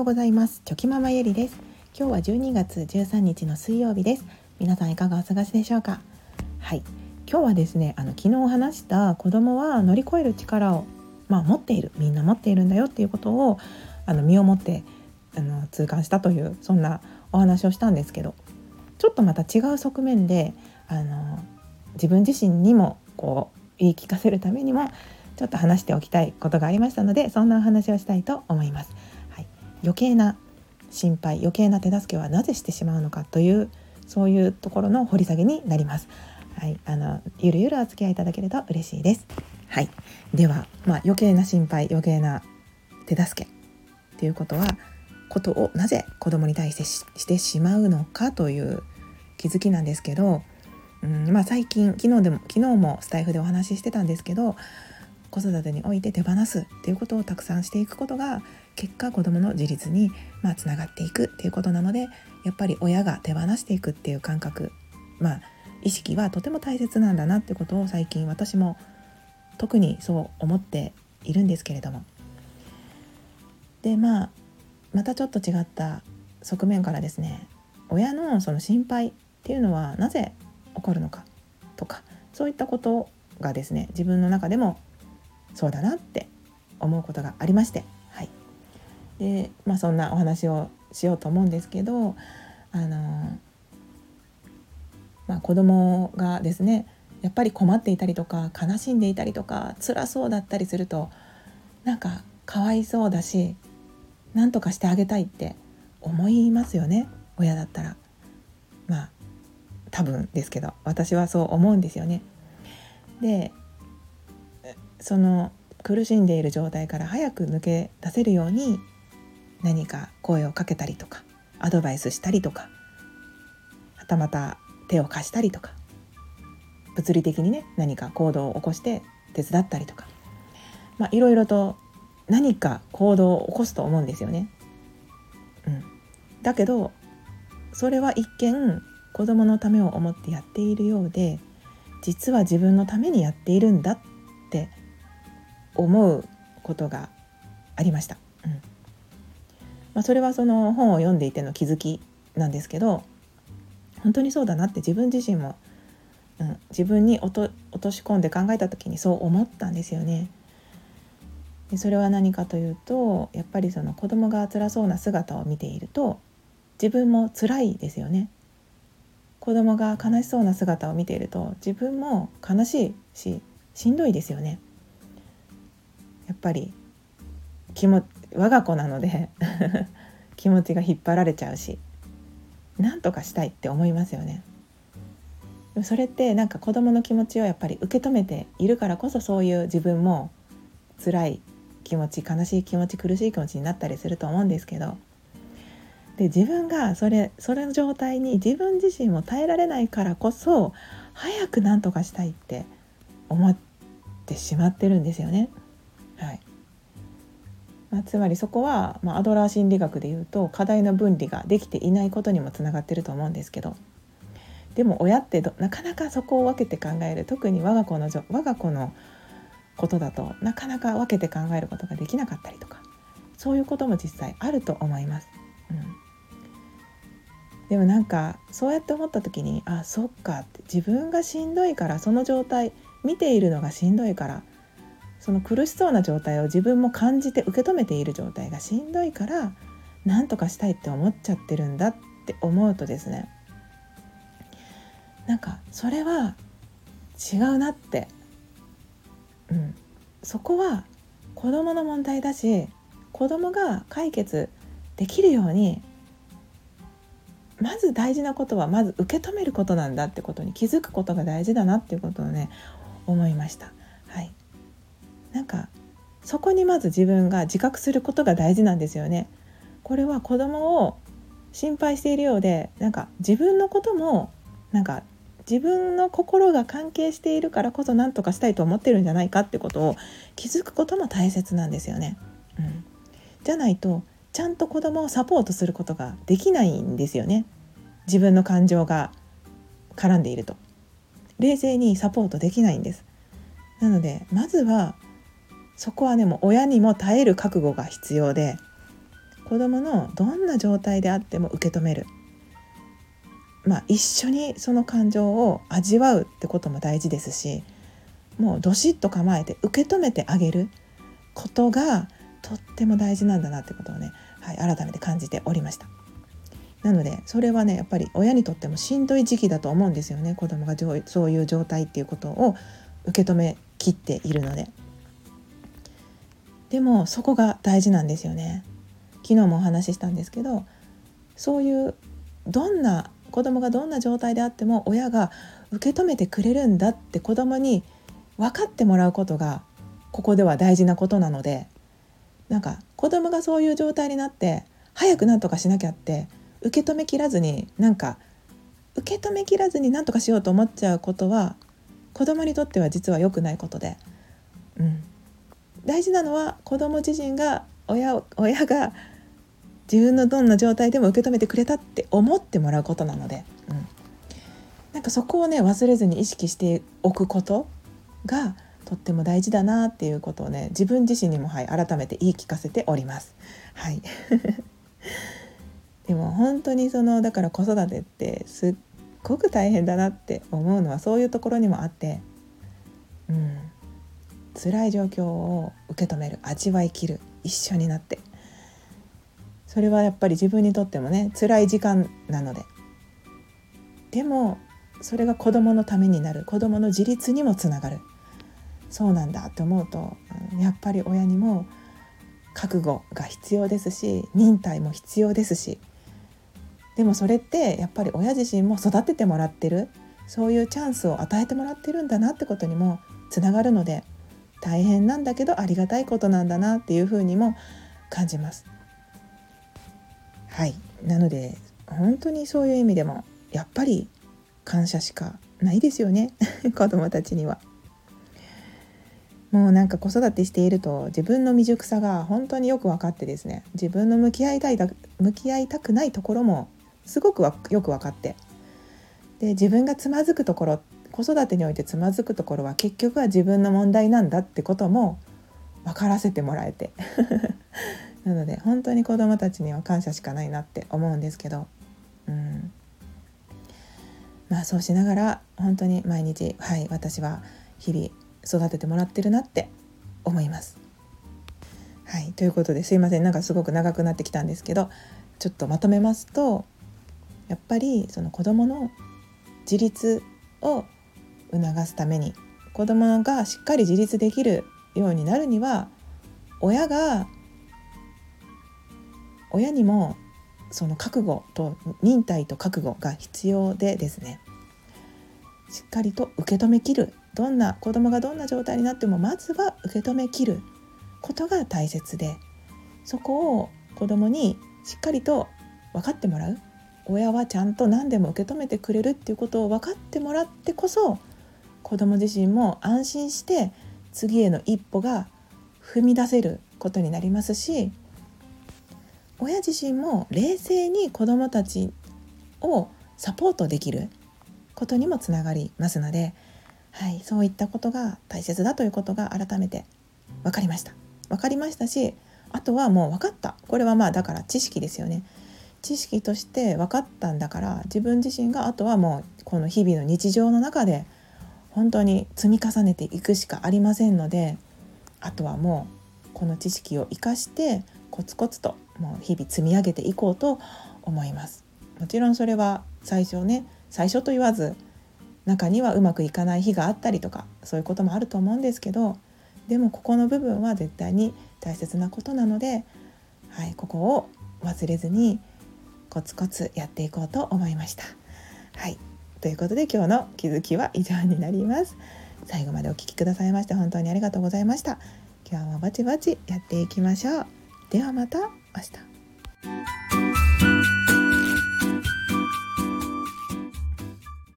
ようございます。チョキママゆりです。今日は12月13日の水曜日です。皆さんいかがお過ごしでしょうか？はい。今日はですねあの昨日話した子供は乗り越える力をまあ持っている。みんな持っているんだよ。っていうことをあの身をもってあの痛感したというそんなお話をしたんですけどちょっとまた違う側面であの自分自身にもこう言い聞かせるためにもちょっと話しておきたいことがありましたのでそんなお話をしたいと思います。余計な心配余計な手助けはなぜしてしまうのかというそういうところの掘り下げになります。はい、あのゆるゆるお付き合いいただけると嬉しいです。はい、では、まあ、余計な心配余計な手助けっていうことはことをなぜ子供に対してしてしまうのかという気づきなんですけど、うんまあ、最近昨日でも昨日もスタイフでお話ししてたんですけど子育てにおいて手放すっていうことをたくさんしていくことが結果子どもの自立にまあつながっていくっていうことなのでやっぱり親が手放していくっていう感覚まあ意識はとても大切なんだなってことを最近私も特にそう思っているんですけれども。でまあまたちょっと違った側面からですね親のその心配っていうのはなぜ起こるのかとかそういったことがですね自分の中でもそうだなって思うことがありまして、でまあ、そんなお話をしようと思うんですけどあの、まあ、子供がですねやっぱり困っていたりとか悲しんでいたりとか辛そうだったりするとなんかかわいそうだし何とかしてあげたいって思いますよね親だったら。まあ多分ですけど私はそう思うんですよね。でその苦しんでいる状態から早く抜け出せるように何か声をかけたりとかアドバイスしたりとかはたまた手を貸したりとか物理的にね何か行動を起こして手伝ったりとかまあいろいろと何か行動を起こすと思うんですよね。うん、だけどそれは一見子供のためを思ってやっているようで実は自分のためにやっているんだって思うことがありました。まあ、それはその本を読んでいての気づきなんですけど本当にそうだなって自分自身も、うん、自分に落とし込んで考えた時にそう思ったんですよね。でそれは何かというとやっぱりその子供が辛そうな姿を見ていると自分も辛いですよね。子供が悲しそうな姿を見ていると自分も悲しいししんどいですよね。やっぱり気も我が子なので 気持ちが引っ張られちゃうし何とかしたいって思いますよね。それってなんか子供の気持ちをやっぱり受け止めているからこそそういう自分も辛い気持ち悲しい気持ち苦しい気持ちになったりすると思うんですけどで自分がそれそれの状態に自分自身も耐えられないからこそ早く何とかしたいって思ってしまってるんですよね。まあ、つまりそこは、まあ、アドラー心理学でいうと課題の分離ができていないことにもつながってると思うんですけどでも親ってなかなかそこを分けて考える特に我が子の我が子のことだとなかなか分けて考えることができなかったりとかそういうことも実際あると思います。うん、でもなんかそうやって思った時にあそっかって自分がしんどいからその状態見ているのがしんどいからその苦しそうな状態を自分も感じて受け止めている状態がしんどいから何とかしたいって思っちゃってるんだって思うとですね。なんかそれは違うなって、うん、そこは子供の問題だし子供が解決できるようにまず大事なことはまず受け止めることなんだってことに気づくことが大事だなっていうことをね思いました。なんかそこにまず自分が自覚することが大事なんですよね。これは子供を心配しているようでなんか自分のこともなんか自分の心が関係しているからこそ何とかしたいと思ってるんじゃないかってことを気づくことも大切なんですよね。うん、じゃないとちゃんと子供をサポートすることができないんですよね。自分の感情が絡んでいると冷静にサポートできないんです。なのでまずはそこはねもう親にも耐える覚悟が必要で子どものどんな状態であっても受け止める、まあ、一緒にその感情を味わうってことも大事ですしもうどしっと構えて受け止めてあげることがとっても大事なんだなってことをね、はい、改めて感じておりました。なのでそれはねやっぱり親にとってもしんどい時期だと思うんですよね子供がそういう状態っていうことを受け止めきっているので。でもそこが大事なんですよね。昨日もお話ししたんですけどそういうどんな子供がどんな状態であっても親が受け止めてくれるんだって子供に分かってもらうことがここでは大事なことなのでなんか子供がそういう状態になって早く何とかしなきゃって受け止めきらずになんか受け止めきらずに何とかしようと思っちゃうことは子供にとっては実は良くないことで、うん、大事なのは子供自身が親親が自分のどんな状態でも受け止めてくれたって思ってもらうことなので、うん、なんかそこをね忘れずに意識しておくことがとっても大事だなっていうことをね自分自身にも、はい、改めて言い聞かせております。はい。でも本当にそのだから子育てってすっごく大変だなって思うのはそういうところにもあって、うん、辛い状況を受け止める味わいきる一緒になって。それはやっぱり自分にとってもね辛い時間なので。でもそれが子どものためになる。子どもの自立にもつながる。そうなんだって思うとやっぱり親にも覚悟が必要ですし忍耐も必要ですし。でもそれってやっぱり親自身も育ててもらってる。そういうチャンスを与えてもらってるんだなってことにもつながるので大変なんだけどありがたいことなんだなっていうふうにも感じます。はいなので本当にそういう意味でもやっぱり感謝しかないですよね 子供たちには。もうなんか子育てしていると自分の未熟さが本当によく分かってですね自分の向き合いたい向き合いたくないところもすごくよく分かってで自分がつまずくところ子育てにおいてつまずくところは結局は自分の問題なんだってことも分からせてもらえて。なので本当に子どもたちには感謝しかないなって思うんですけど、うん、まあそうしながら本当に毎日はい私は日々育ててもらってるなって思います。はいということですいませんなんかすごく長くなってきたんですけどちょっとまとめますとやっぱりその子どもの自立を促すために子どもがしっかり自立できるようになるには親が親にもその覚悟と忍耐と覚悟が必要でですね。しっかりと受け止めきる。どんな子供がどんな状態になってもまずは受け止めきる。ことが大切でそこを子供にしっかりと分かってもらう。親はちゃんと何でも受け止めてくれるっていうことを分かってもらってこそ子供自身も安心して次への一歩が踏み出せることになりますし親自身も冷静に子どもたちをサポートできることにもつながりますので、はい、そういったことが大切だということが改めて分かりました。分かりましたしあとはもう分かった。これはまあだから知識ですよね。知識として分かったんだから自分自身があとはもうこの日々の日常の中で本当に積み重ねていくしかありませんのであとはもうこの知識を生かしてコツコツともう日々積み上げていこうと思いますもちろんそれは最初ね最初と言わず中にはうまくいかない日があったりとかそういうこともあると思うんですけどでもここの部分は絶対に大切なことなので、はい、ここを忘れずにコツコツやっていこうと思いました。はいということで今日の気づきは以上になります。最後までお聴きくださいまして本当にありがとうございました。今日もバチバチやっていきましょう。ではまた明日。